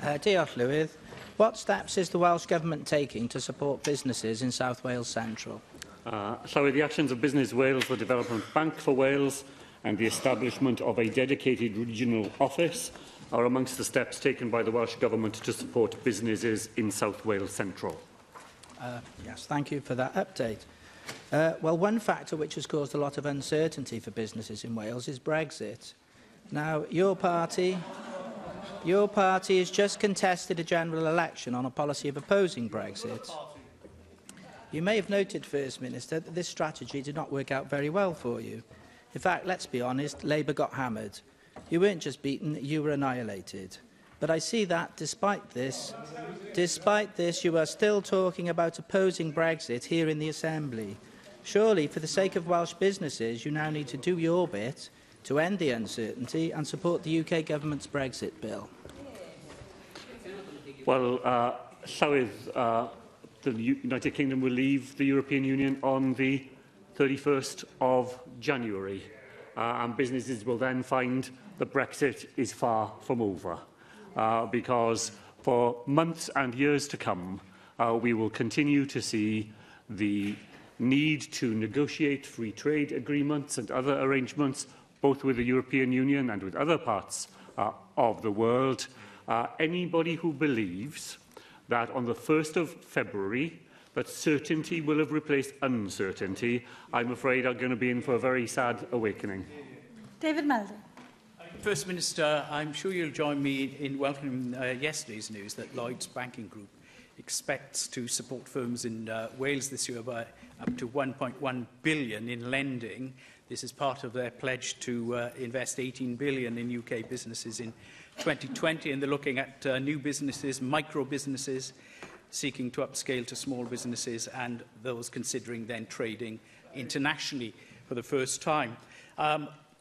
Uh, diolch, Lywydd. What steps is the Welsh Government taking to support businesses in South Wales Central? uh, the actions of Business Wales, the Development Bank for Wales and the establishment of a dedicated regional office are amongst the steps taken by the Welsh Government to support businesses in South Wales Central. Uh, yes, thank you for that update. Uh, well, one factor which has caused a lot of uncertainty for businesses in Wales is Brexit. Now, your party, your party has just contested a general election on a policy of opposing Brexit. You may have noted, First Minister, that this strategy did not work out very well for you. In fact, let's be honest, Labour got hammered. You weren't just beaten, you were annihilated. But I see that, despite this, despite this, you are still talking about opposing Brexit here in the Assembly. Surely, for the sake of Welsh businesses, you now need to do your bit to end the uncertainty and support the UK government's Brexit bill. Well, uh, is. uh, the United Kingdom will leave the European Union on the 31st of January, uh, and businesses will then find that Brexit is far from over, uh, because for months and years to come, uh, we will continue to see the need to negotiate free trade agreements and other arrangements, both with the European Union and with other parts uh, of the world. Uh, anybody who believes that on the 1st of February, but certainty will have replaced uncertainty, I'm afraid are going to be in for a very sad awakening. David Melder. First Minister, I'm sure you'll join me in welcoming uh, yesterday's news that Lloyds Banking Group expects to support firms in uh, Wales this year by up to 1.1 billion in lending. This is part of their pledge to uh, invest 18 billion in UK businesses in 2020, and they're looking at uh, new businesses, micro businesses, seeking to upscale to small businesses, and those considering then trading internationally for the first time. Um,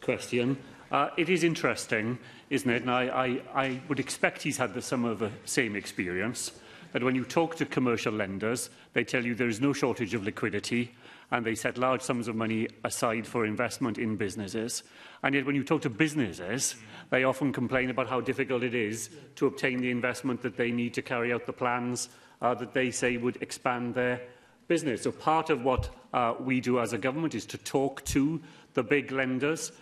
question. Uh, it is interesting, isn't it? And I, I, I would expect he's had the, some of the same experience, that when you talk to commercial lenders, they tell you there is no shortage of liquidity, and they set large sums of money aside for investment in businesses. And yet when you talk to businesses, they often complain about how difficult it is to obtain the investment that they need to carry out the plans uh, that they say would expand their business. So part of what uh, we do as a government is to talk to the big lenders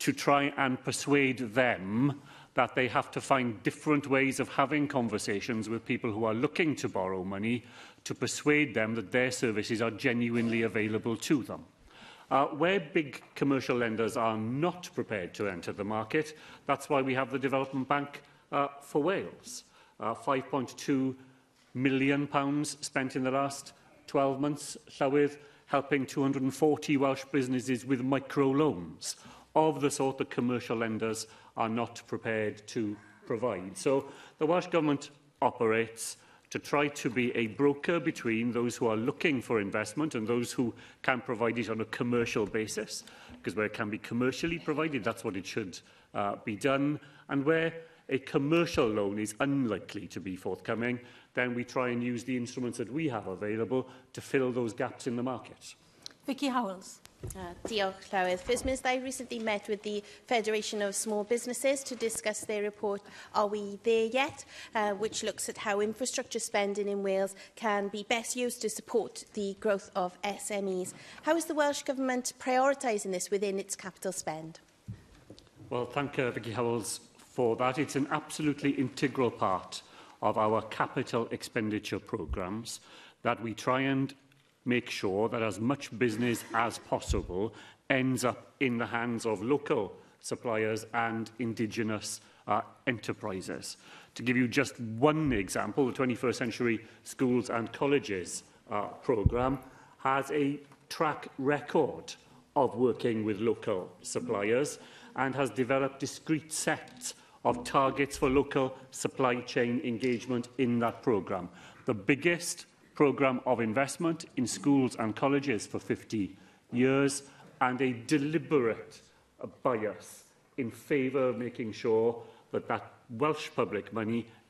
to try and persuade them that they have to find different ways of having conversations with people who are looking to borrow money to persuade them that their services are genuinely available to them. Uh, where big commercial lenders are not prepared to enter the market, that's why we have the Development Bank uh, for Wales. Uh, 5.2 million pounds spent in the last 12 months, Llywydd, helping 240 Welsh businesses with microloans of the sort that commercial lenders are not prepared to provide. So the Welsh Government operates to try to be a broker between those who are looking for investment and those who can provide it on a commercial basis, because where it can be commercially provided, that's what it should uh, be done, and where a commercial loan is unlikely to be forthcoming, then we try and use the instruments that we have available to fill those gaps in the market. Vicky Howells. Uh, diolch Llywydd. First Minister, I recently met with the Federation of Small Businesses to discuss their report Are We There Yet? Uh, which looks at how infrastructure spending in Wales can be best used to support the growth of SMEs. How is the Welsh Government prioritising this within its capital spend? Well, thank you, uh, Vicky Howells for that. It's an absolutely integral part of our capital expenditure programmes that we try and make sure that as much business as possible ends up in the hands of local suppliers and indigenous uh, enterprises. To give you just one example, the 21st Century Schools and Colleges uh, programme has a track record of working with local suppliers and has developed discrete sets of targets for local supply chain engagement in that programme. The biggest programme of investment in schools and colleges for 50 years and a deliberate bias in favour of making sure that that Welsh public money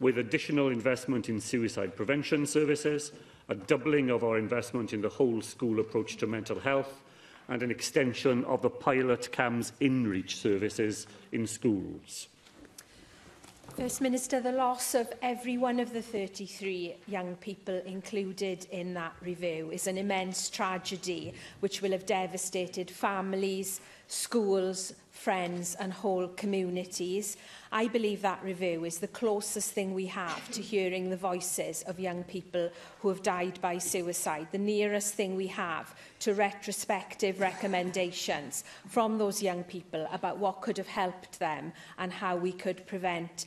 with additional investment in suicide prevention services, a doubling of our investment in the whole school approach to mental health, and an extension of the pilot CAMS InReach services in schools. First Minister, the loss of every one of the 33 young people included in that review is an immense tragedy which will have devastated families, schools, friends and whole communities. I believe that review is the closest thing we have to hearing the voices of young people who have died by suicide, the nearest thing we have to retrospective recommendations from those young people about what could have helped them and how we could prevent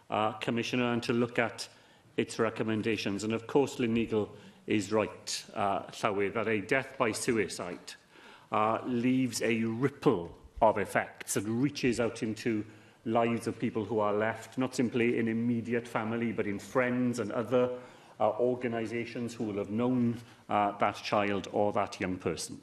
uh, Commissioner and to look at its recommendations. And of course, Lynn Eagle is right uh, Llywyd, that a death by suicide uh, leaves a ripple of effects and reaches out into lives of people who are left, not simply in immediate family, but in friends and other uh, organisations who will have known uh, that child or that young person.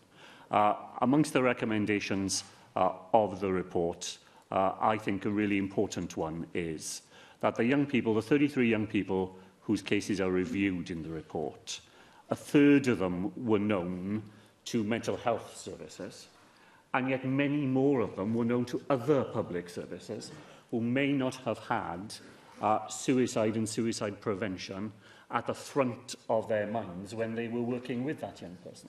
Uh, amongst the recommendations uh, of the report, uh, I think a really important one is that the young people, the 33 young people whose cases are reviewed in the report, a third of them were known to mental health services, and yet many more of them were known to other public services who may not have had uh, suicide and suicide prevention at the front of their minds when they were working with that young person.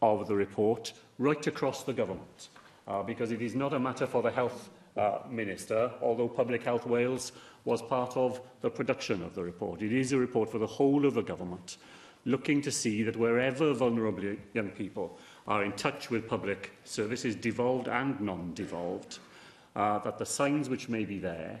of the report right across the government, uh, because it is not a matter for the health uh, minister, although Public Health Wales was part of the production of the report. It is a report for the whole of the government, looking to see that wherever vulnerable young people are in touch with public services, devolved and non-devolved, uh, that the signs which may be there,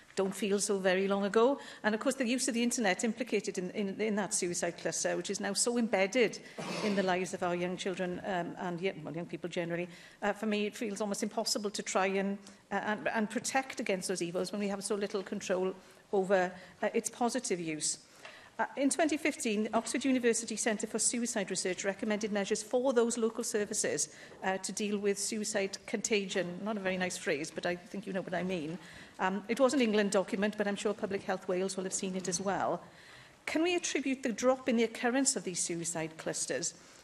don't feel so very long ago. And of course, the use of the internet implicated in, in, in that suicide cluster, which is now so embedded in the lives of our young children um, and well, young people generally, uh, for me, it feels almost impossible to try and, uh, and, and protect against those evils when we have so little control over uh, its positive use. Uh, in 2015, Oxford University Centre for Suicide Research recommended measures for those local services uh, to deal with suicide contagion. Not a very nice phrase, but I think you know what I mean. Um, it was an England document, but I'm sure Public Health Wales will have seen it as well. Can we attribute the drop in the occurrence of these suicide clusters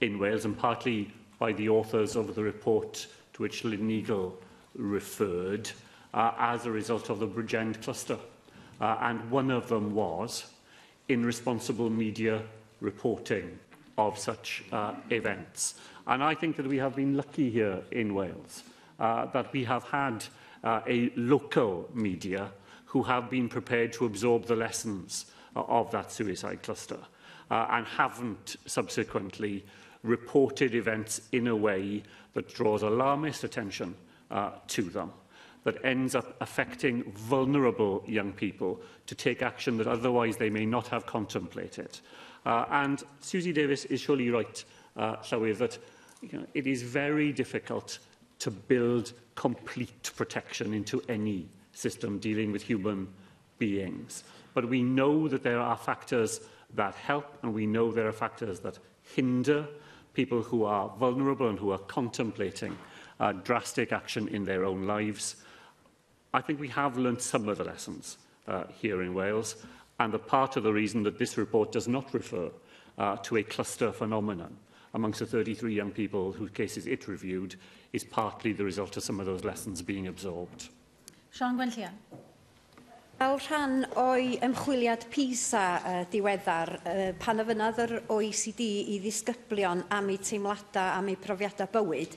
in Wales and partly by the authors of the report to which Lynn Eagle referred uh, as a result of the Bridgend cluster. Uh, and one of them was in responsible media reporting of such uh, events. And I think that we have been lucky here in Wales uh, that we have had uh, a local media who have been prepared to absorb the lessons uh, of that suicide cluster uh, and haven't subsequently reported events in a way that draws alarmist attention uh, to them that ends up affecting vulnerable young people to take action that otherwise they may not have contemplated. Uh, and Susie Davis is surely right, uh, Llywyd, that you know, it is very difficult to build complete protection into any system dealing with human beings. But we know that there are factors that help and we know there are factors that hinder people who are vulnerable and who are contemplating uh, drastic action in their own lives. I think we have learned some of the lessons uh, here in Wales and are part of the reason that this report does not refer uh, to a cluster phenomenon amongst the 33 young people whose cases it reviewed is partly the result of some of those lessons being absorbed. Sean Gwentlian. Fel rhan o'i ymchwiliad PISA uh, diweddar, uh, pan ofynnodd yr OECD i ddisgyblion am eu teimladau am eu profiadau bywyd,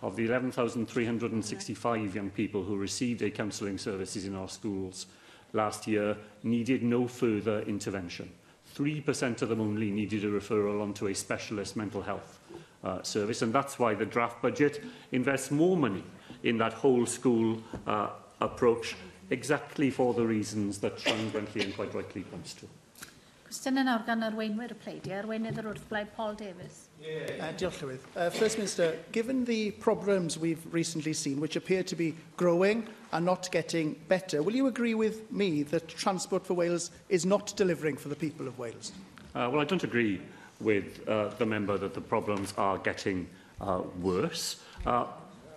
of the 11,365 young people who received a counselling services in our schools last year needed no further intervention. 3% of them only needed a referral onto a specialist mental health uh, service, and that's why the draft budget invests more money in that whole school uh, approach exactly for the reasons that Sian and quite rightly points to. yn awr gan arweinwyr y pleidiau, arweinydd yr wrth Paul Davies. Yeah. Uh, diolch Llywydd. Uh, First Minister, given the problems we've recently seen, which appear to be growing and not getting better, will you agree with me that Transport for Wales is not delivering for the people of Wales? Uh, well, I don't agree with uh, the member that the problems are getting uh, worse. Uh,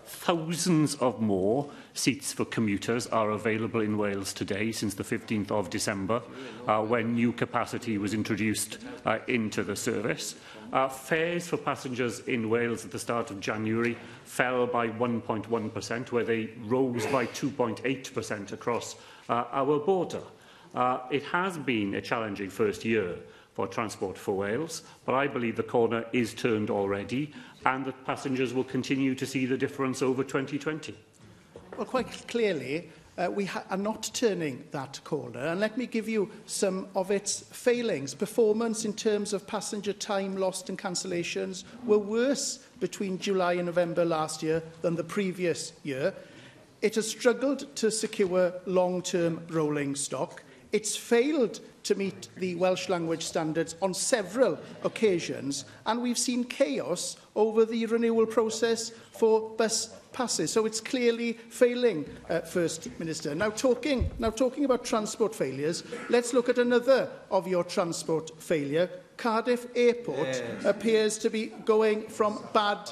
thousands of more seats for commuters are available in Wales today since the 15th of December uh, when new capacity was introduced uh, into the service. Uh, fares for passengers in Wales at the start of January fell by 1.1%, where they rose by 2.8% across uh, our border. Uh, it has been a challenging first year for Transport for Wales, but I believe the corner is turned already and that passengers will continue to see the difference over 2020. Well, quite clearly, uh, we are not turning that corner. And let me give you some of its failings. Performance in terms of passenger time lost and cancellations were worse between July and November last year than the previous year. It has struggled to secure long-term rolling stock. It's failed to meet the Welsh language standards on several occasions, and we've seen chaos over the renewal process for bus passes. So it's clearly failing, uh, First Minister. Now talking, now talking about transport failures, let's look at another of your transport failure. Cardiff Airport yes. appears to be going from bad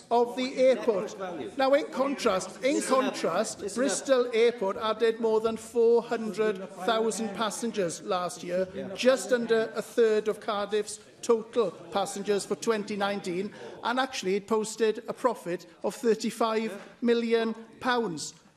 of the airport. Now, in contrast, In contrast, Bristol Airport added more than 400,000 passengers last year, just under a third of Cardiff's total passengers for 2019, and actually it posted a profit of 35 million pounds.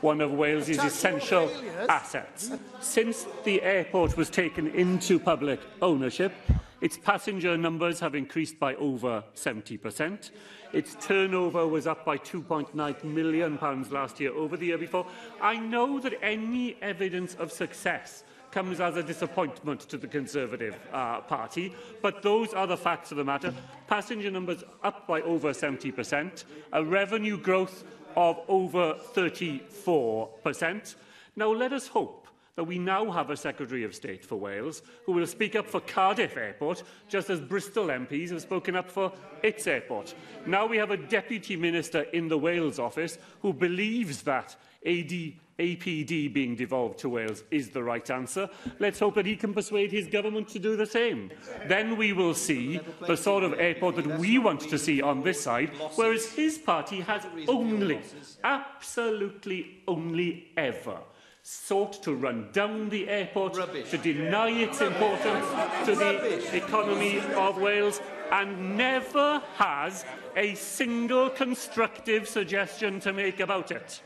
one of Wales's essential assets. Since the airport was taken into public ownership, its passenger numbers have increased by over 70%. Its turnover was up by £2.9 million pounds last year over the year before. I know that any evidence of success comes as a disappointment to the Conservative uh, Party, but those are the facts of the matter. Passenger numbers up by over 70%, a revenue growth of over 34%. Now, let us hope that we now have a Secretary of State for Wales who will speak up for Cardiff Airport, just as Bristol MPs have spoken up for its airport. Now we have a Deputy Minister in the Wales office who believes that AD APD being devolved to Wales is the right answer. Let's hope that he can persuade his government to do the same. Then we will see the sort of airport that we want to see on this side, whereas his party has only, absolutely only ever sought to run down the airport, Rubbish. to deny its importance to the economy of Wales, and never has a single constructive suggestion to make about it.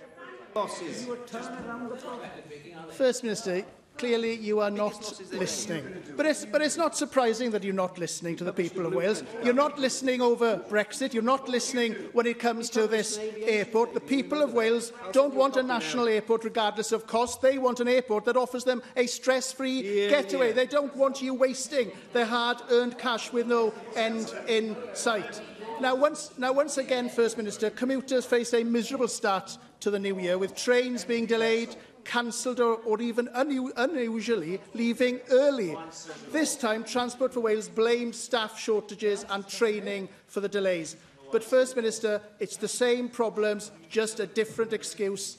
Bosses. First Minister, clearly you are not listening. But it's, but it's not surprising that you're not listening to the people of Wales. You're not listening over Brexit. You're not listening when it comes to this airport. The people of Wales don't want a national airport regardless of cost. They want an airport that offers them a stress-free getaway. They don't want you wasting their hard-earned cash with no end in sight. Now once, now, once again, First Minister, commuters face a miserable start to the new year, with trains being delayed, cancelled or, or even unu unusually leaving early. This time, Transport for Wales blamed staff shortages and training for the delays. But First Minister, it's the same problems, just a different excuse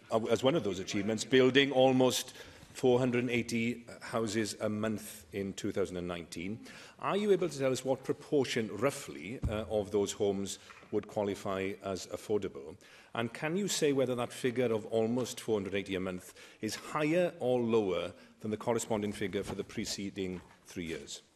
as one of those achievements building almost 480 houses a month in 2019. Are you able to tell us what proportion, roughly, uh, of those homes would qualify as affordable? And can you say whether that figure of almost 480 a month is higher or lower than the corresponding figure for the preceding three years?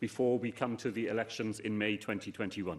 before we come to the elections in May 2021.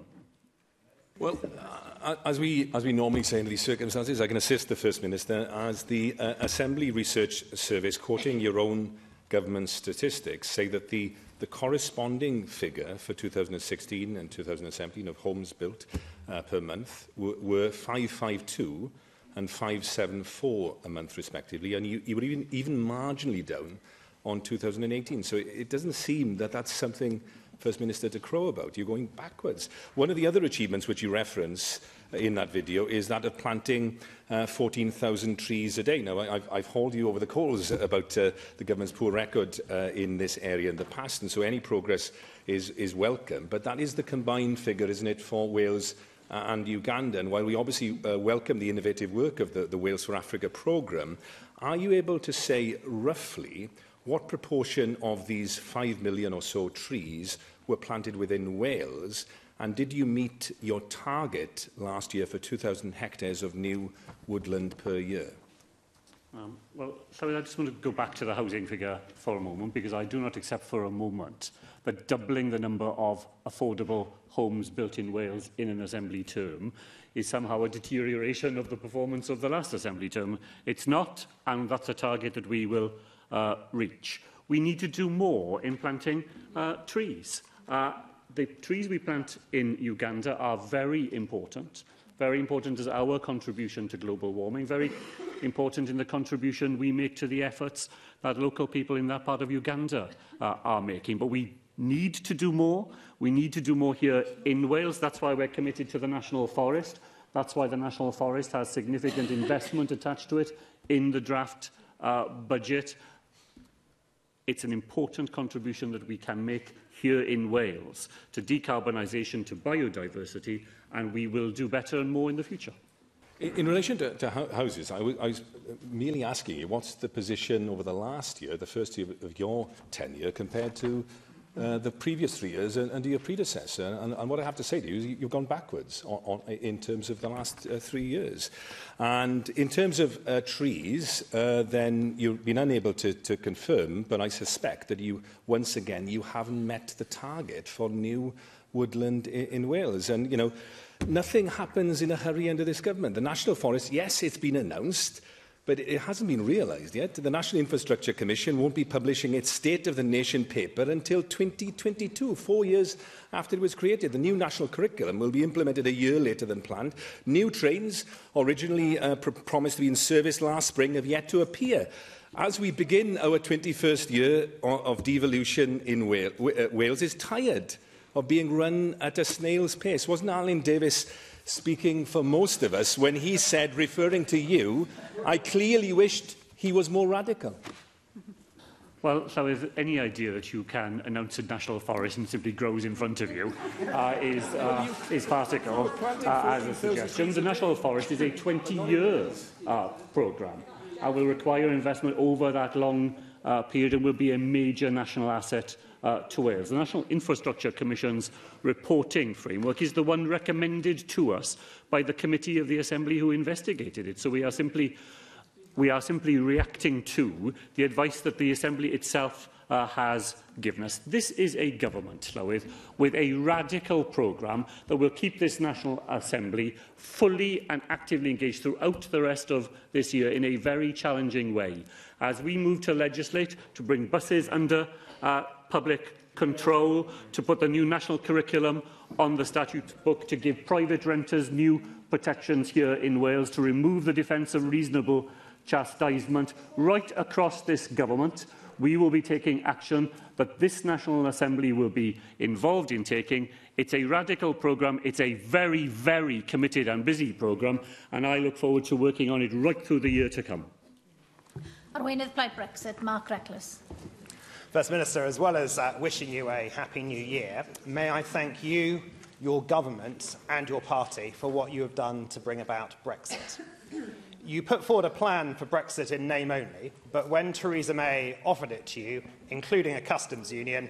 Well, uh, uh, as we, as we normally say in these circumstances, I can assist the First Minister as the uh, Assembly Research Service, quoting your own government statistics, say that the The corresponding figure for 2016 and 2017 of homes built uh, per month were 552 and 574 a month respectively, and you, you were even, even marginally down on 2018. So it, it doesn't seem that that's something First Minister to crow about. You're going backwards. One of the other achievements which you reference uh, in that video is that of planting uh, 14,000 trees a day. Now, I, I've, I've hauled you over the coals about uh, the government's poor record uh, in this area in the past, and so any progress is, is welcome. But that is the combined figure, isn't it, for Wales uh, and Uganda. And while we obviously uh, welcome the innovative work of the, the Wales for Africa programme, are you able to say roughly what proportion of these 5 million or so trees were planted within Wales? And did you meet your target last year for 2,000 hectares of new woodland per year? Um, well, so I just want to go back to the housing figure for a moment because I do not accept for a moment that doubling the number of affordable homes built in Wales in an Assembly term is somehow a deterioration of the performance of the last Assembly term. It's not, and that's a target that we will uh, reach. We need to do more in planting uh, trees. Uh, the trees we plant in Uganda are very important. Very important as our contribution to global warming, very important in the contribution we make to the efforts that local people in that part of Uganda uh, are making. But we need to do more. We need to do more here in Wales. That's why we're committed to the National Forest. That's why the National Forest has significant investment attached to it in the draft uh, budget. It's an important contribution that we can make here in Wales to decarbonisation, to biodiversity, and we will do better and more in the future. In, in relation to, to houses, I, I was merely asking you what's the position over the last year, the first year of your tenure, compared to uh, the previous three years and, and your predecessor. And, and what I have to say to you is you've gone backwards on, on, in terms of the last uh, three years. And in terms of uh, trees, uh, then you've been unable to, to confirm, but I suspect that you, once again, you haven't met the target for new woodland in, in Wales. And, you know, nothing happens in a hurry under this government. The National Forest, yes, it's been announced, but it hasn't been realised yet. The National Infrastructure Commission won't be publishing its State of the Nation paper until 2022, four years after it was created. The new national curriculum will be implemented a year later than planned. New trains, originally uh, pr promised to be in service last spring, have yet to appear. As we begin our 21st year of devolution in uh, Wales, Wales is tired of being run at a snail's pace. Wasn't Arlene Davis speaking for most of us when he said, referring to you, I clearly wished he was more radical. Well, Llywydd, any idea that you can announce a national forest and simply grows in front of you uh, is, uh, is farcical uh, as a suggestion. The national forest is a 20-year uh, programme I will require investment over that long uh, period and will be a major national asset uh, to Wales. The National Infrastructure Commission's reporting framework is the one recommended to us by the committee of the Assembly who investigated it. So we are simply, we are simply reacting to the advice that the Assembly itself uh, has given us. This is a government, Llywydd, with a radical programme that will keep this National Assembly fully and actively engaged throughout the rest of this year in a very challenging way. As we move to legislate to bring buses under uh, public control, to put the new national curriculum on the statute book, to give private renters new protections here in Wales, to remove the defence of reasonable chastisement. Right across this government, we will be taking action that this National Assembly will be involved in taking. It's a radical programme. It's a very, very committed and busy programme, and I look forward to working on it right through the year to come. Arweinydd Plaid Brexit, Mark Reckless. First Minister, as well as uh, wishing you a happy new year, may I thank you, your government, and your party for what you have done to bring about Brexit. you put forward a plan for Brexit in name only, but when Theresa May offered it to you, including a customs union,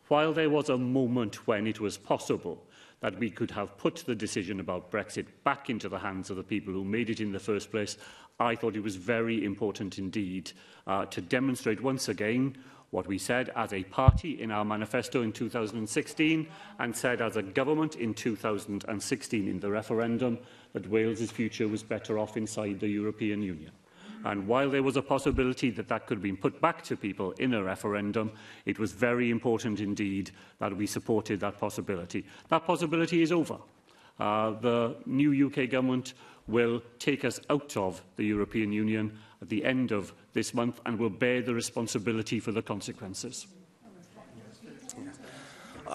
While there was a moment when it was possible that we could have put the decision about Brexit back into the hands of the people who made it in the first place, I thought it was very important indeed uh, to demonstrate once again what we said as a party in our manifesto in 2016 and said as a government in 2016 in the referendum that Wales's future was better off inside the European Union. And while there was a possibility that that could be put back to people in a referendum, it was very important indeed that we supported that possibility. That possibility is over. Uh, the new UK government will take us out of the European Union at the end of this month and will bear the responsibility for the consequences.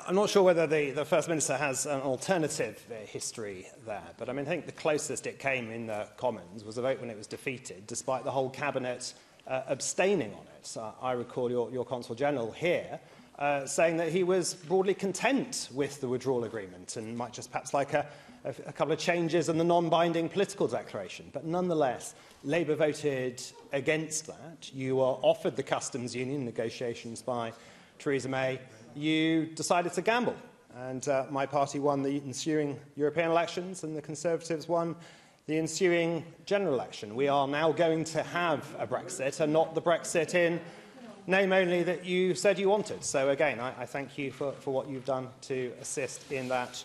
I'm not sure whether the, the First Minister has an alternative uh, history there, but I mean, I think the closest it came in the Commons was a vote when it was defeated, despite the whole Cabinet uh, abstaining on it. So uh, I recall your, your Consul General here uh, saying that he was broadly content with the withdrawal agreement and might just perhaps like a, a, a couple of changes in the non-binding political declaration. But nonetheless, Labour voted against that. You were offered the customs union negotiations by Theresa May you decided to gamble. And uh, my party won the ensuing European elections, and the Conservatives won the ensuing general election. We are now going to have a Brexit and not the Brexit in name only that you said you wanted. So again, I, I thank you for, for what you've done to assist in that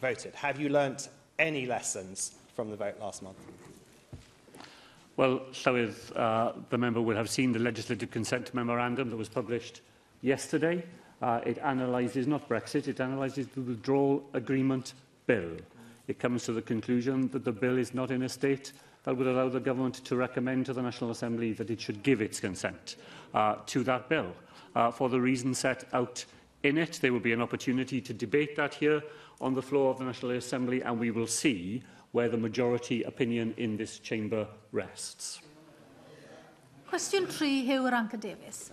voted? Have you learnt any lessons from the vote last month? Well, Llywydd, uh, the member will have seen the legislative consent memorandum that was published yesterday. Uh, it analyses not Brexit, it analyses the withdrawal agreement bill. It comes to the conclusion that the bill is not in a state that would allow the government to recommend to the National Assembly that it should give its consent uh, to that bill. Uh, for the reasons set out in it, there will be an opportunity to debate that here on the floor of the National Assembly and we will see where the majority opinion in this chamber rests. Question 3, Hugh Ranker Davies.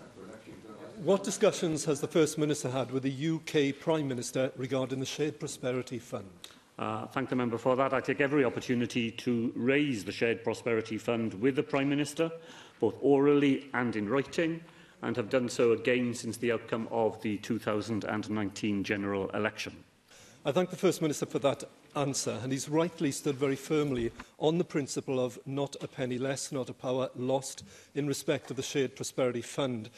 What discussions has the First Minister had with the UK Prime Minister regarding the Shared Prosperity Fund? Uh, thank the member for that. I take every opportunity to raise the Shared Prosperity Fund with the Prime Minister, both orally and in writing, and have done so again since the outcome of the 2019 general election. I thank the First Minister for that answer, and he's rightly stood very firmly on the principle of not a penny less, not a power lost in respect of the Shared Prosperity Fund.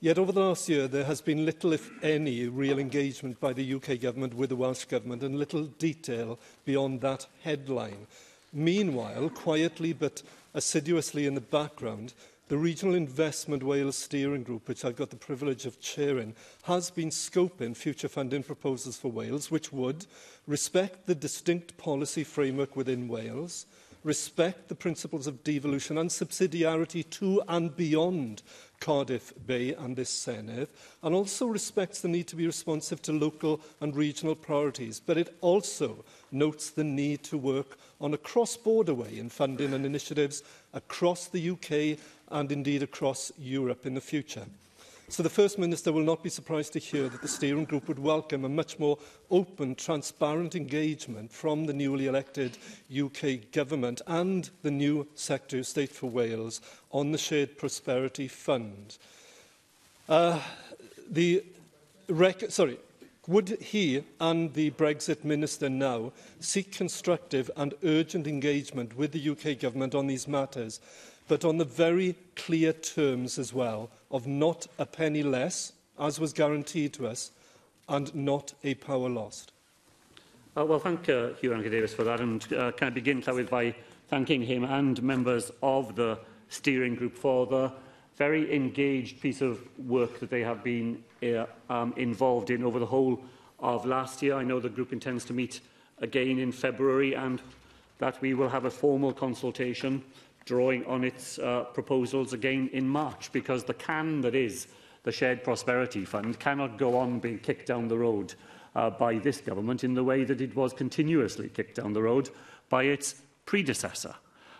Yet over the last year, there has been little, if any, real engagement by the UK government with the Welsh government and little detail beyond that headline. Meanwhile, quietly but assiduously in the background, The Regional Investment Wales Steering Group, which I've got the privilege of chairing, has been scoping future funding proposals for Wales, which would respect the distinct policy framework within Wales, respect the principles of devolution and subsidiarity to and beyond Cardiff Bay and this Senedd, and also respects the need to be responsive to local and regional priorities. But it also notes the need to work on a cross-border way in funding and initiatives across the UK and indeed across Europe in the future. So the First Minister will not be surprised to hear that the steering group would welcome a much more open, transparent engagement from the newly elected UK government and the new Secretary of State for Wales on the Shared Prosperity Fund. Uh, the rec sorry, would he and the Brexit minister now seek constructive and urgent engagement with the UK government on these matters but on the very clear terms as well of not a penny less, as was guaranteed to us, and not a power lost. Uh, well, thank uh, Hugh Anker Davis for that. And uh, can I begin, with by thanking him and members of the steering group for the very engaged piece of work that they have been uh, um, involved in over the whole of last year. I know the group intends to meet again in February and that we will have a formal consultation drawing on its uh, proposals again in March, because the can that is the Shared Prosperity Fund cannot go on being kicked down the road uh, by this government in the way that it was continuously kicked down the road by its predecessor.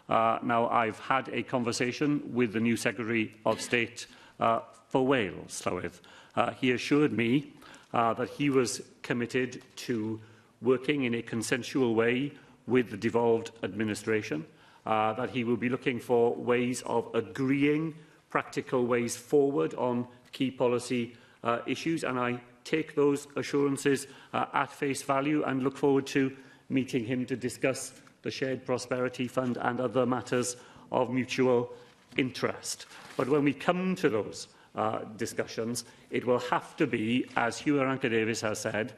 Uh, now, I've had a conversation with the new Secretary of State uh, for Wales, Llywydd. Uh, he assured me uh, that he was committed to working in a consensual way with the devolved administration, uh, that he will be looking for ways of agreeing practical ways forward on key policy uh, issues. And I take those assurances uh, at face value and look forward to meeting him to discuss the Shared Prosperity Fund and other matters of mutual interest. But when we come to those uh, discussions, it will have to be, as Hugh Aranka Davis has said,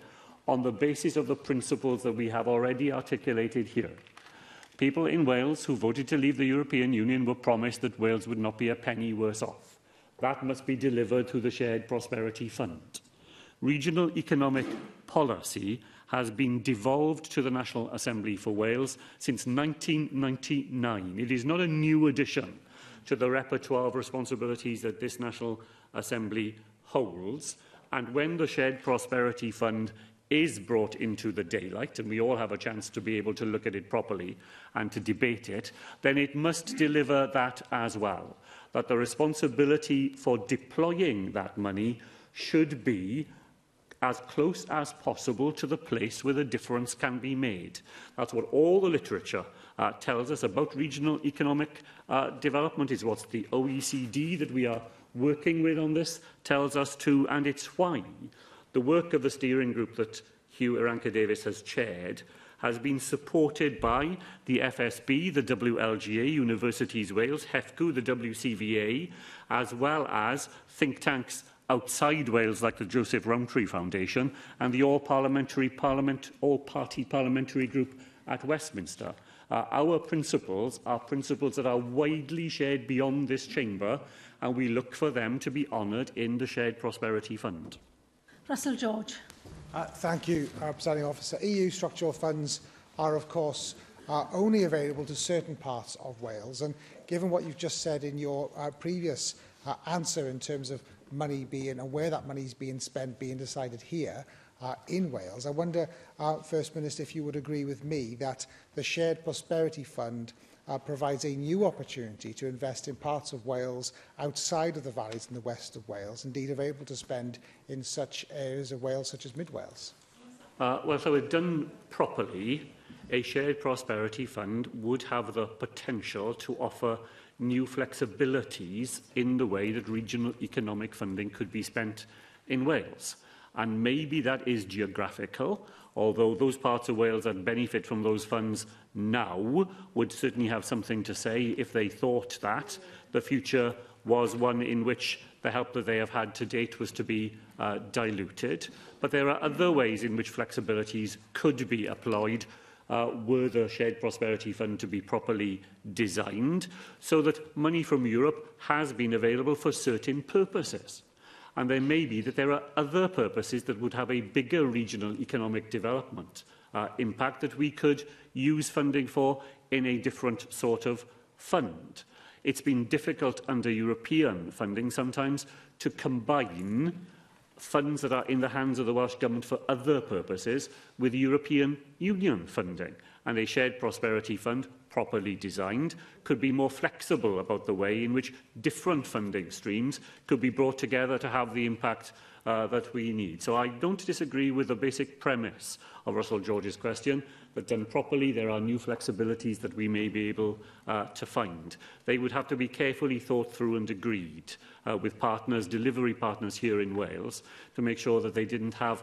on the basis of the principles that we have already articulated here. People in Wales who voted to leave the European Union were promised that Wales would not be a penny worse off. That must be delivered through the Shared Prosperity Fund. Regional economic policy has been devolved to the National Assembly for Wales since 1999. It is not a new addition to the repertoire of responsibilities that this National Assembly holds. And when the Shared Prosperity Fund is brought into the daylight and we all have a chance to be able to look at it properly and to debate it, then it must deliver that as well. That the responsibility for deploying that money should be as close as possible to the place where the difference can be made. That's what all the literature uh, tells us about regional economic uh, development. It's what the OECD that we are working with on this tells us too, and it's why The work of the steering group that Hugh Aranka-Davis has chaired has been supported by the FSB, the WLGA, Universities Wales, HEFCU, the WCVA, as well as think tanks outside Wales like the Joseph Rowntree Foundation and the All Parliamentary Parliament All Party Parliamentary Group at Westminster. Uh, our principles are principles that are widely shared beyond this chamber and we look for them to be honoured in the Shared Prosperity Fund. Russell George. Uh, thank you, uh, Presiding Officer. EU structural funds are, of course, uh, only available to certain parts of Wales. And given what you've just said in your uh, previous uh, answer in terms of money being and where that money is being spent being decided here uh, in Wales, I wonder, uh, First Minister, if you would agree with me that the Shared Prosperity Fund uh, provides a new opportunity to invest in parts of Wales outside of the valleys in the west of Wales, indeed are able to spend in such areas of Wales such as mid Wales? Uh, well, so if done properly, a shared prosperity fund would have the potential to offer new flexibilities in the way that regional economic funding could be spent in Wales. And maybe that is geographical, although those parts of Wales that benefit from those funds now would certainly have something to say if they thought that the future was one in which the help that they have had to date was to be uh, diluted. But there are other ways in which flexibilities could be applied uh, were the Shared Prosperity Fund to be properly designed so that money from Europe has been available for certain purposes. And there may be that there are other purposes that would have a bigger regional economic development uh, impact that we could use funding for in a different sort of fund. It's been difficult under European funding sometimes to combine funds that are in the hands of the Welsh Government for other purposes with European Union funding. And a shared prosperity fund properly designed, could be more flexible about the way in which different funding streams could be brought together to have the impact uh, that we need. So I don't disagree with the basic premise of Russell George's question, that done properly there are new flexibilities that we may be able uh, to find. They would have to be carefully thought through and agreed uh, with partners, delivery partners here in Wales, to make sure that they didn't have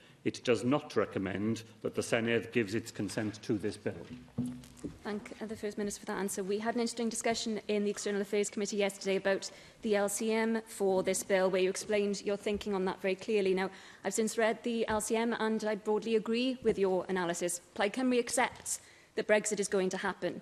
it does not recommend that the Senedd gives its consent to this bill. Thank uh, the First Minister for that answer. We had an interesting discussion in the External Affairs Committee yesterday about the LCM for this bill, where you explained your thinking on that very clearly. Now, I've since read the LCM and I broadly agree with your analysis. Plaid Cymru accepts that Brexit is going to happen.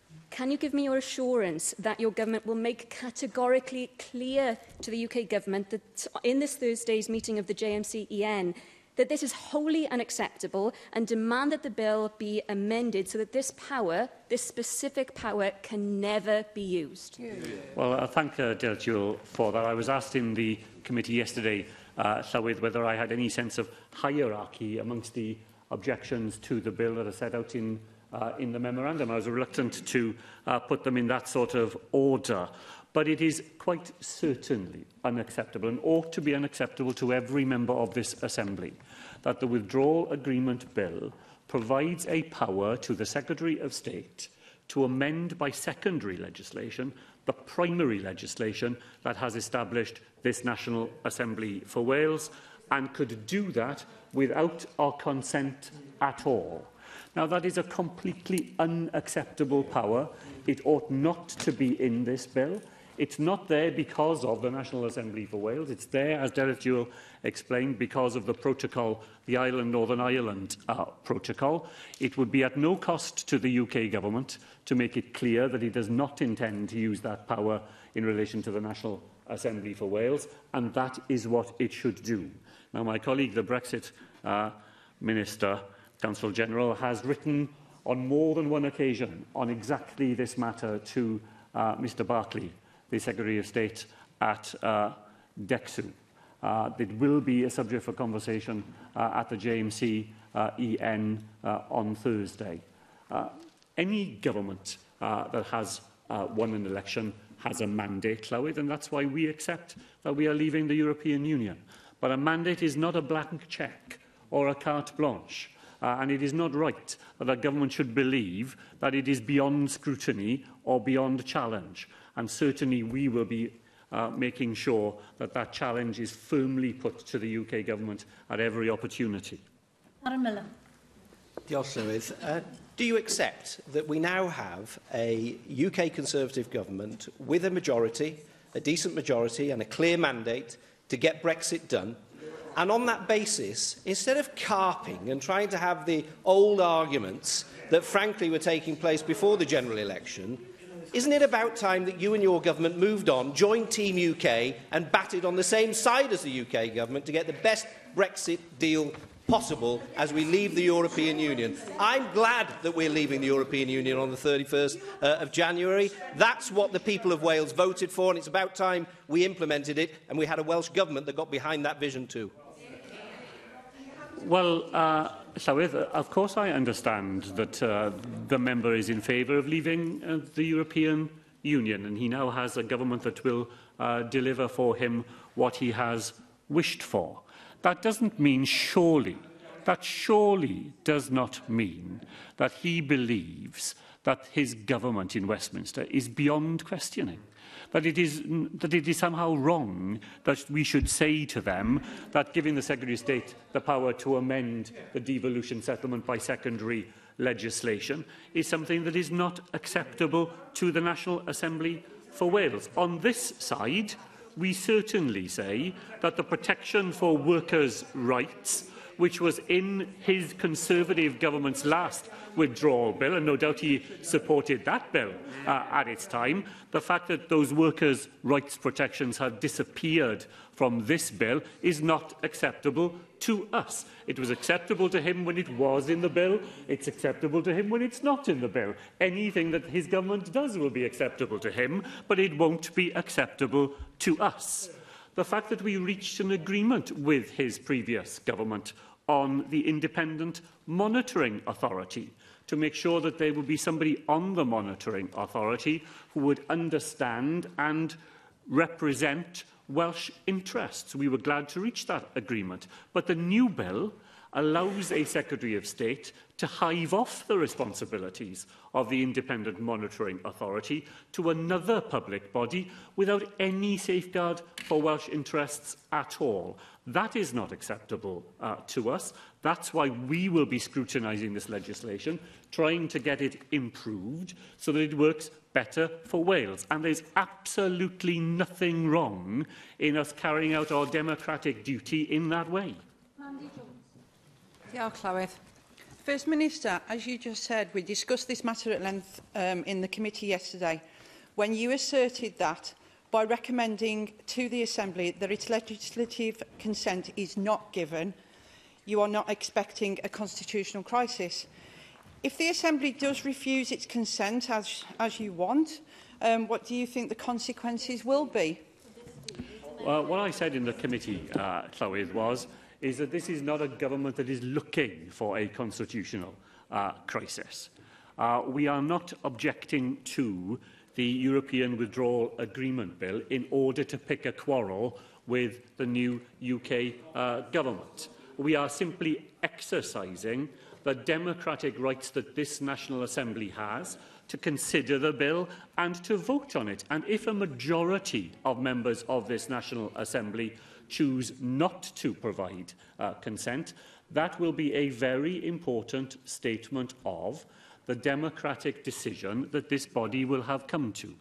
Can you give me your assurance that your government will make categorically clear to the UK government that in this Thursday's meeting of the JMCEN that this is wholly unacceptable and demand that the bill be amended so that this power, this specific power, can never be used? Well, I thank uh, Del for that. I was asked in the committee yesterday, uh, Llywydd, whether I had any sense of hierarchy amongst the objections to the bill that are set out in uh, in the memorandum. I was reluctant to uh, put them in that sort of order. But it is quite certainly unacceptable and ought to be unacceptable to every member of this Assembly that the Withdrawal Agreement Bill provides a power to the Secretary of State to amend by secondary legislation the primary legislation that has established this National Assembly for Wales and could do that without our consent at all. Now, that is a completely unacceptable power. It ought not to be in this bill. It's not there because of the National Assembly for Wales. It's there, as Derek Jewell explained, because of the protocol, the Ireland Northern Ireland uh, protocol. It would be at no cost to the UK government to make it clear that it does not intend to use that power in relation to the National Assembly for Wales, and that is what it should do. Now, my colleague, the Brexit uh, Minister, Council General has written on more than one occasion on exactly this matter to uh, Mr Bartley, the Secretary of State at uh, Uh, it will be a subject for conversation uh, at the JMC uh, EN uh, on Thursday. Uh, any government uh, that has uh, won an election has a mandate, Chloe, and that's why we accept that we are leaving the European Union. But a mandate is not a blank cheque or a carte blanche. Uh, and it is not right that a government should believe that it is beyond scrutiny or beyond challenge. And certainly we will be uh, making sure that that challenge is firmly put to the UK government at every opportunity. Aaron Miller. Diolch, Uh, do you accept that we now have a UK Conservative government with a majority, a decent majority and a clear mandate to get Brexit done And on that basis, instead of carping and trying to have the old arguments that frankly were taking place before the general election, isn't it about time that you and your government moved on, joined Team UK and batted on the same side as the UK government to get the best Brexit deal possible as we leave the European Union. I'm glad that we're leaving the European Union on the 31st uh, of January. That's what the people of Wales voted for, and it's about time we implemented it, and we had a Welsh Government that got behind that vision too. Well, uh, Llywydd, uh, of course I understand that uh, the member is in favour of leaving uh, the European Union, and he now has a government that will uh, deliver for him what he has wished for. That doesn't mean surely, that surely does not mean that he believes that his government in Westminster is beyond questioning. That it, is, that it is somehow wrong that we should say to them that giving the Secretary of State the power to amend the devolution settlement by secondary legislation is something that is not acceptable to the National Assembly for Wales. On this side, we certainly say that the protection for workers' rights which was in his Conservative government's last withdrawal bill, and no doubt he supported that bill uh, at its time. The fact that those workers' rights protections have disappeared from this bill is not acceptable to us. It was acceptable to him when it was in the bill. It's acceptable to him when it's not in the bill. Anything that his government does will be acceptable to him, but it won't be acceptable to us. The fact that we reached an agreement with his previous government on the Independent Monitoring Authority to make sure that there would be somebody on the Monitoring Authority who would understand and represent Welsh interests. We were glad to reach that agreement. But the new bill allows a Secretary of State to hive off the responsibilities of the Independent Monitoring Authority to another public body without any safeguard for Welsh interests at all. That is not acceptable uh, to us. That's why we will be scrutinising this legislation, trying to get it improved so that it works better for Wales. And there's absolutely nothing wrong in us carrying out our democratic duty in that way. Mandy Jones. First Minister, as you just said, we discussed this matter at length um, in the committee yesterday. When you asserted that by recommending to the Assembly that its legislative consent is not given, you are not expecting a constitutional crisis. If the Assembly does refuse its consent, as, as you want, um, what do you think the consequences will be? Well, what I said in the committee, uh, Chloe, was is that this is not a government that is looking for a constitutional uh, crisis. Uh, we are not objecting to the European Withdrawal Agreement Bill in order to pick a quarrel with the new UK uh, government. We are simply exercising the democratic rights that this National Assembly has to consider the bill and to vote on it. And if a majority of members of this National Assembly choose not to provide uh, consent, that will be a very important statement of the democratic decision that this body will have come to.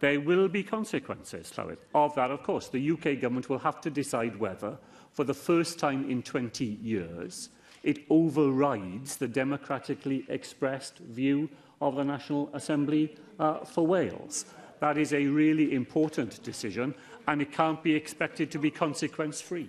There will be consequences, Llywyd, of that, of course. The UK government will have to decide whether, for the first time in 20 years, it overrides the democratically expressed view of the National Assembly uh, for Wales. That is a really important decision and it can't be expected to be consequence-free.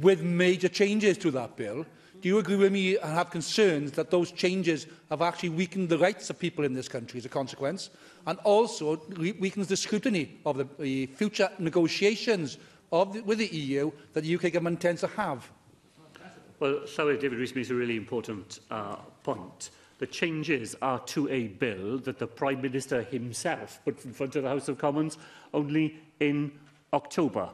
with major changes to that bill do you agree with me and have concerns that those changes have actually weakened the rights of people in this country as a consequence and also weakens the scrutiny of the, the future negotiations of the, with the EU that the UK government tends to have? Well, Llywydd David Rees makes a really important uh, point. The changes are to a bill that the Prime Minister himself put in front of the House of Commons only in October.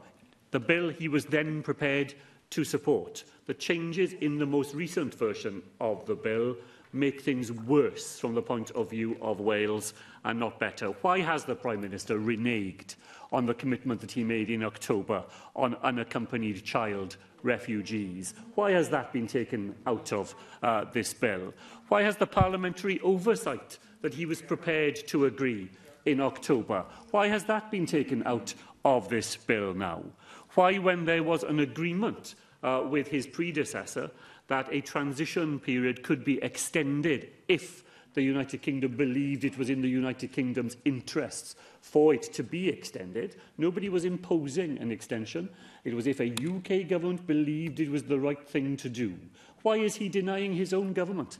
The bill he was then prepared to to support. The changes in the most recent version of the bill make things worse from the point of view of Wales and not better. Why has the Prime Minister reneged on the commitment that he made in October on unaccompanied child refugees? Why has that been taken out of uh, this bill? Why has the parliamentary oversight that he was prepared to agree in October, why has that been taken out of this bill now? Why, when there was an agreement uh, with his predecessor that a transition period could be extended if the United Kingdom believed it was in the United Kingdom's interests for it to be extended. Nobody was imposing an extension. It was if a UK government believed it was the right thing to do. Why is he denying his own government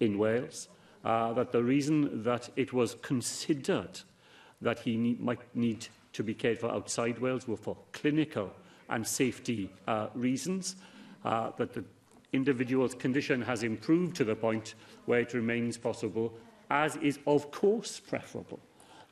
in Wales, uh, that the reason that it was considered that he need, might need to be cared for outside Wales were for clinical and safety uh, reasons, uh, that the individual's condition has improved to the point where it remains possible, as is of course preferable,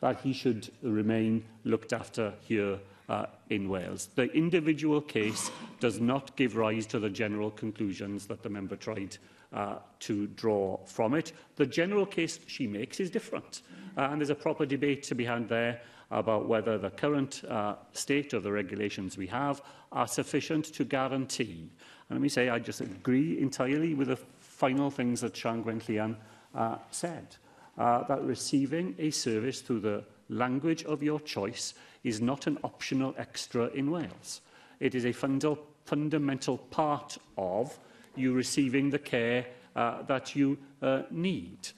that he should remain looked after here uh, in Wales. The individual case does not give rise to the general conclusions that the member tried uh, to draw from it. The general case she makes is different, uh, and there's a proper debate to be had there about whether the current uh, state of the regulations we have are sufficient to guarantee. And let me say I just agree entirely with the final things that Sian Gwen uh, said, uh, that receiving a service through the language of your choice is not an optional extra in Wales. It is a fundal, fundamental part of you receiving the care uh, that you uh, need.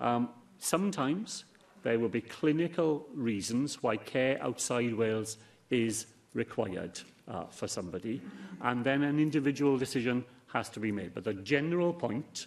Um, sometimes there will be clinical reasons why care outside Wales is required uh, for somebody, and then an individual decision has to be made. But the general point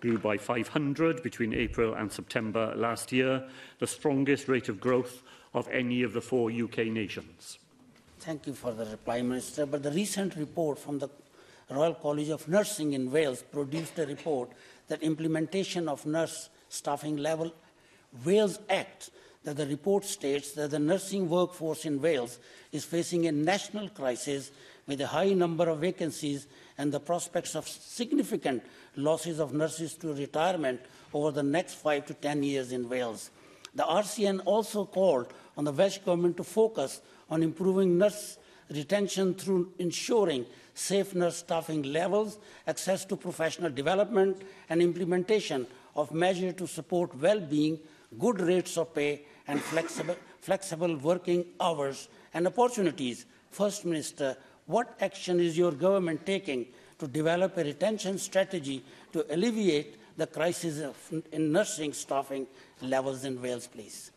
grew by 500 between April and September last year, the strongest rate of growth of any of the four UK nations. Thank you for the reply, Minister. But the recent report from the Royal College of Nursing in Wales produced a report that implementation of nurse staffing level Wales Act that the report states that the nursing workforce in Wales is facing a national crisis with a high number of vacancies and the prospects of significant losses of nurses to retirement over the next 5 to 10 years in Wales. The RCN also called on the Welsh Government to focus on improving nurse retention through ensuring safe nurse staffing levels, access to professional development, and implementation of measures to support well-being, good rates of pay, and flexible, flexible working hours and opportunities. First Minister, what action is your government taking to develop a retention strategy to alleviate the crisis of, in nursing staffing levels in Wales, please?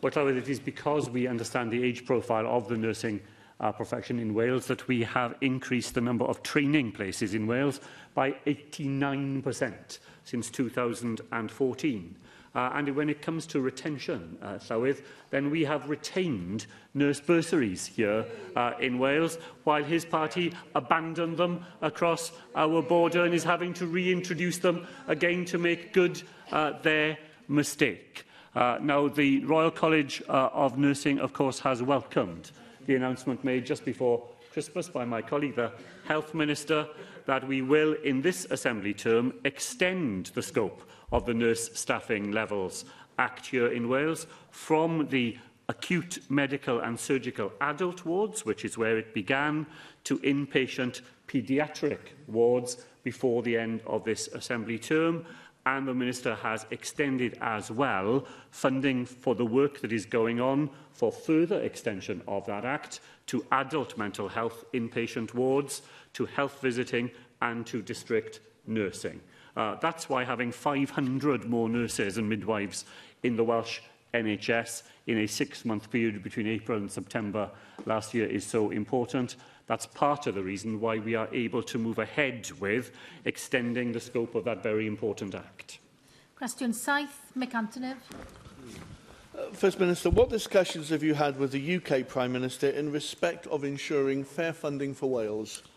But clearly it is because we understand the age profile of the nursing uh, profession in Wales that we have increased the number of training places in Wales by 89% since 2014. Uh, and when it comes to retention, uh, Llywydd, then we have retained nurse bursaries here uh, in Wales, while his party abandoned them across our border and is having to reintroduce them again to make good uh, their mistake. Uh, now, the Royal College uh, of Nursing, of course, has welcomed the announcement made just before Christmas by my colleague, the Health Minister, that we will, in this Assembly term, extend the scope of the Nurse Staffing Levels Act here in Wales from the acute medical and surgical adult wards, which is where it began, to inpatient paediatric wards before the end of this Assembly term and the Minister has extended as well funding for the work that is going on for further extension of that Act to adult mental health inpatient wards, to health visiting and to district nursing. Uh, that's why having 500 more nurses and midwives in the Welsh NHS in a six-month period between April and September last year is so important. That's part of the reason why we are able to move ahead with extending the scope of that very important act. Question 7, Mick uh, First Minister, what discussions have you had with the UK Prime Minister in respect of ensuring fair funding for Wales?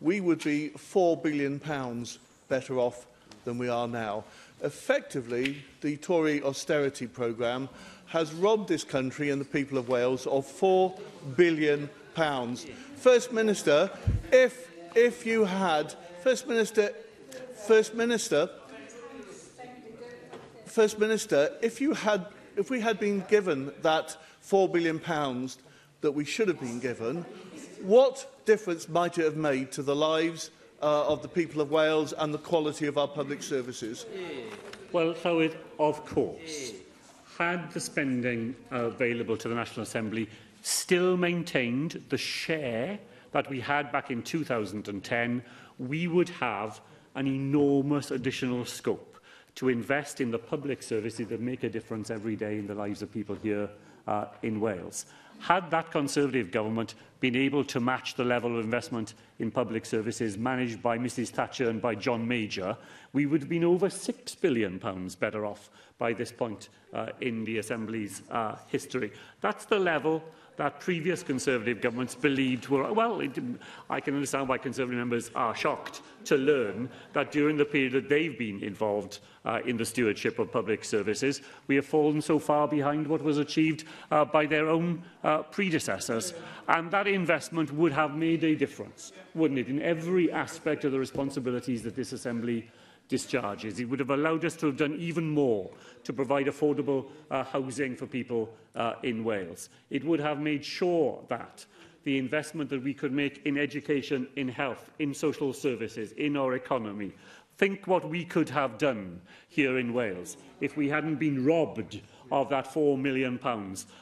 we would be £4 billion better off than we are now. Effectively, the Tory austerity programme has robbed this country and the people of Wales of £4 billion. First Minister, if, if you had... First Minister, First Minister, First Minister, if you had, if we had been given that £4 billion pounds that we should have been given, what difference might it have made to the lives uh, of the people of Wales and the quality of our public services? Well, Llywydd, of course had the spending available to the National Assembly still maintained the share that we had back in 2010, we would have an enormous additional scope to invest in the public services that make a difference every day in the lives of people here uh, in Wales. Had that Conservative government been able to match the level of investment in public services managed by Mrs Thatcher and by John Major, we would have been over £6 billion pounds better off by this point uh, in the Assembly's uh, history. That's the level that previous Conservative governments believed were, well, I can understand why Conservative members are shocked to learn that during the period that they've been involved uh, in the stewardship of public services, we have fallen so far behind what was achieved uh, by their own uh, predecessors. And that investment would have made a difference, wouldn't it, in every aspect of the responsibilities that this Assembly discharges. It would have allowed us to have done even more to provide affordable uh, housing for people uh, in Wales. It would have made sure that the investment that we could make in education, in health, in social services, in our economy. Think what we could have done here in Wales if we hadn't been robbed of that £4 million pounds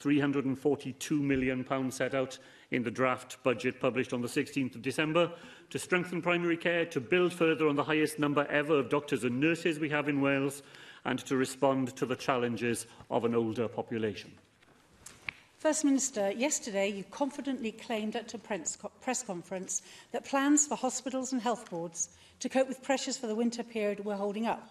£342 million pounds set out in the draft budget published on the 16th of December to strengthen primary care, to build further on the highest number ever of doctors and nurses we have in Wales, and to respond to the challenges of an older population. First Minister, yesterday you confidently claimed at a press conference that plans for hospitals and health boards to cope with pressures for the winter period were holding up.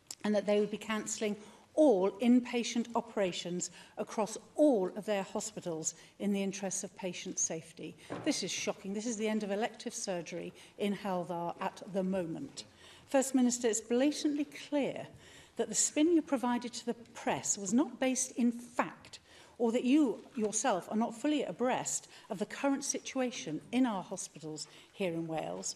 And that they would be cancelling all inpatient operations across all of their hospitals in the interests of patient safety. This is shocking. This is the end of elective surgery in Haldar at the moment. First Minister, it's blatantly clear that the spin you provided to the press was not based in fact or that you yourself are not fully abreast of the current situation in our hospitals here in Wales.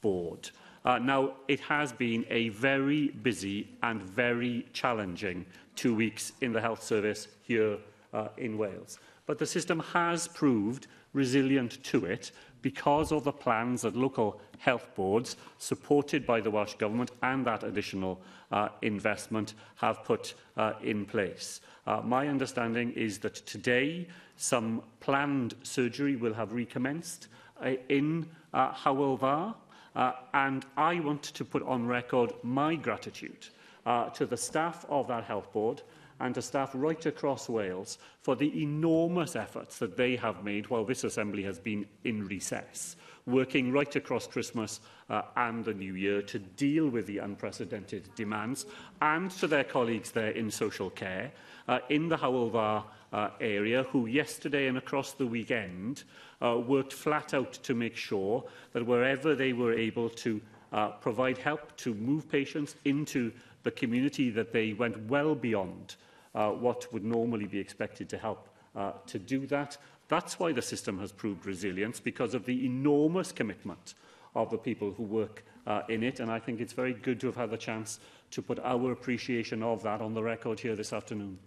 board. Uh, now, it has been a very busy and very challenging two weeks in the health service here uh, in Wales. But the system has proved resilient to it because of the plans that local health boards, supported by the Welsh Government and that additional uh, investment, have put uh, in place. Uh, my understanding is that today some planned surgery will have recommenced uh, in uh, Howell Var, uh, and I want to put on record my gratitude uh, to the staff of that health board, and to staff right across Wales for the enormous efforts that they have made while this Assembly has been in recess, working right across Christmas uh, and the New Year to deal with the unprecedented demands, and to their colleagues there in social care, uh, in the Howelvar uh, area who yesterday and across the weekend uh, worked flat out to make sure that wherever they were able to uh, provide help to move patients into the community that they went well beyond uh, what would normally be expected to help uh, to do that. That's why the system has proved resilient, because of the enormous commitment of the people who work uh, in it. And I think it's very good to have had the chance to put our appreciation of that on the record here this afternoon.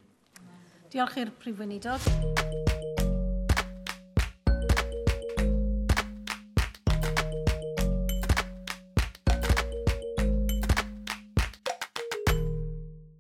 Diolch i'r Prif Weinidog.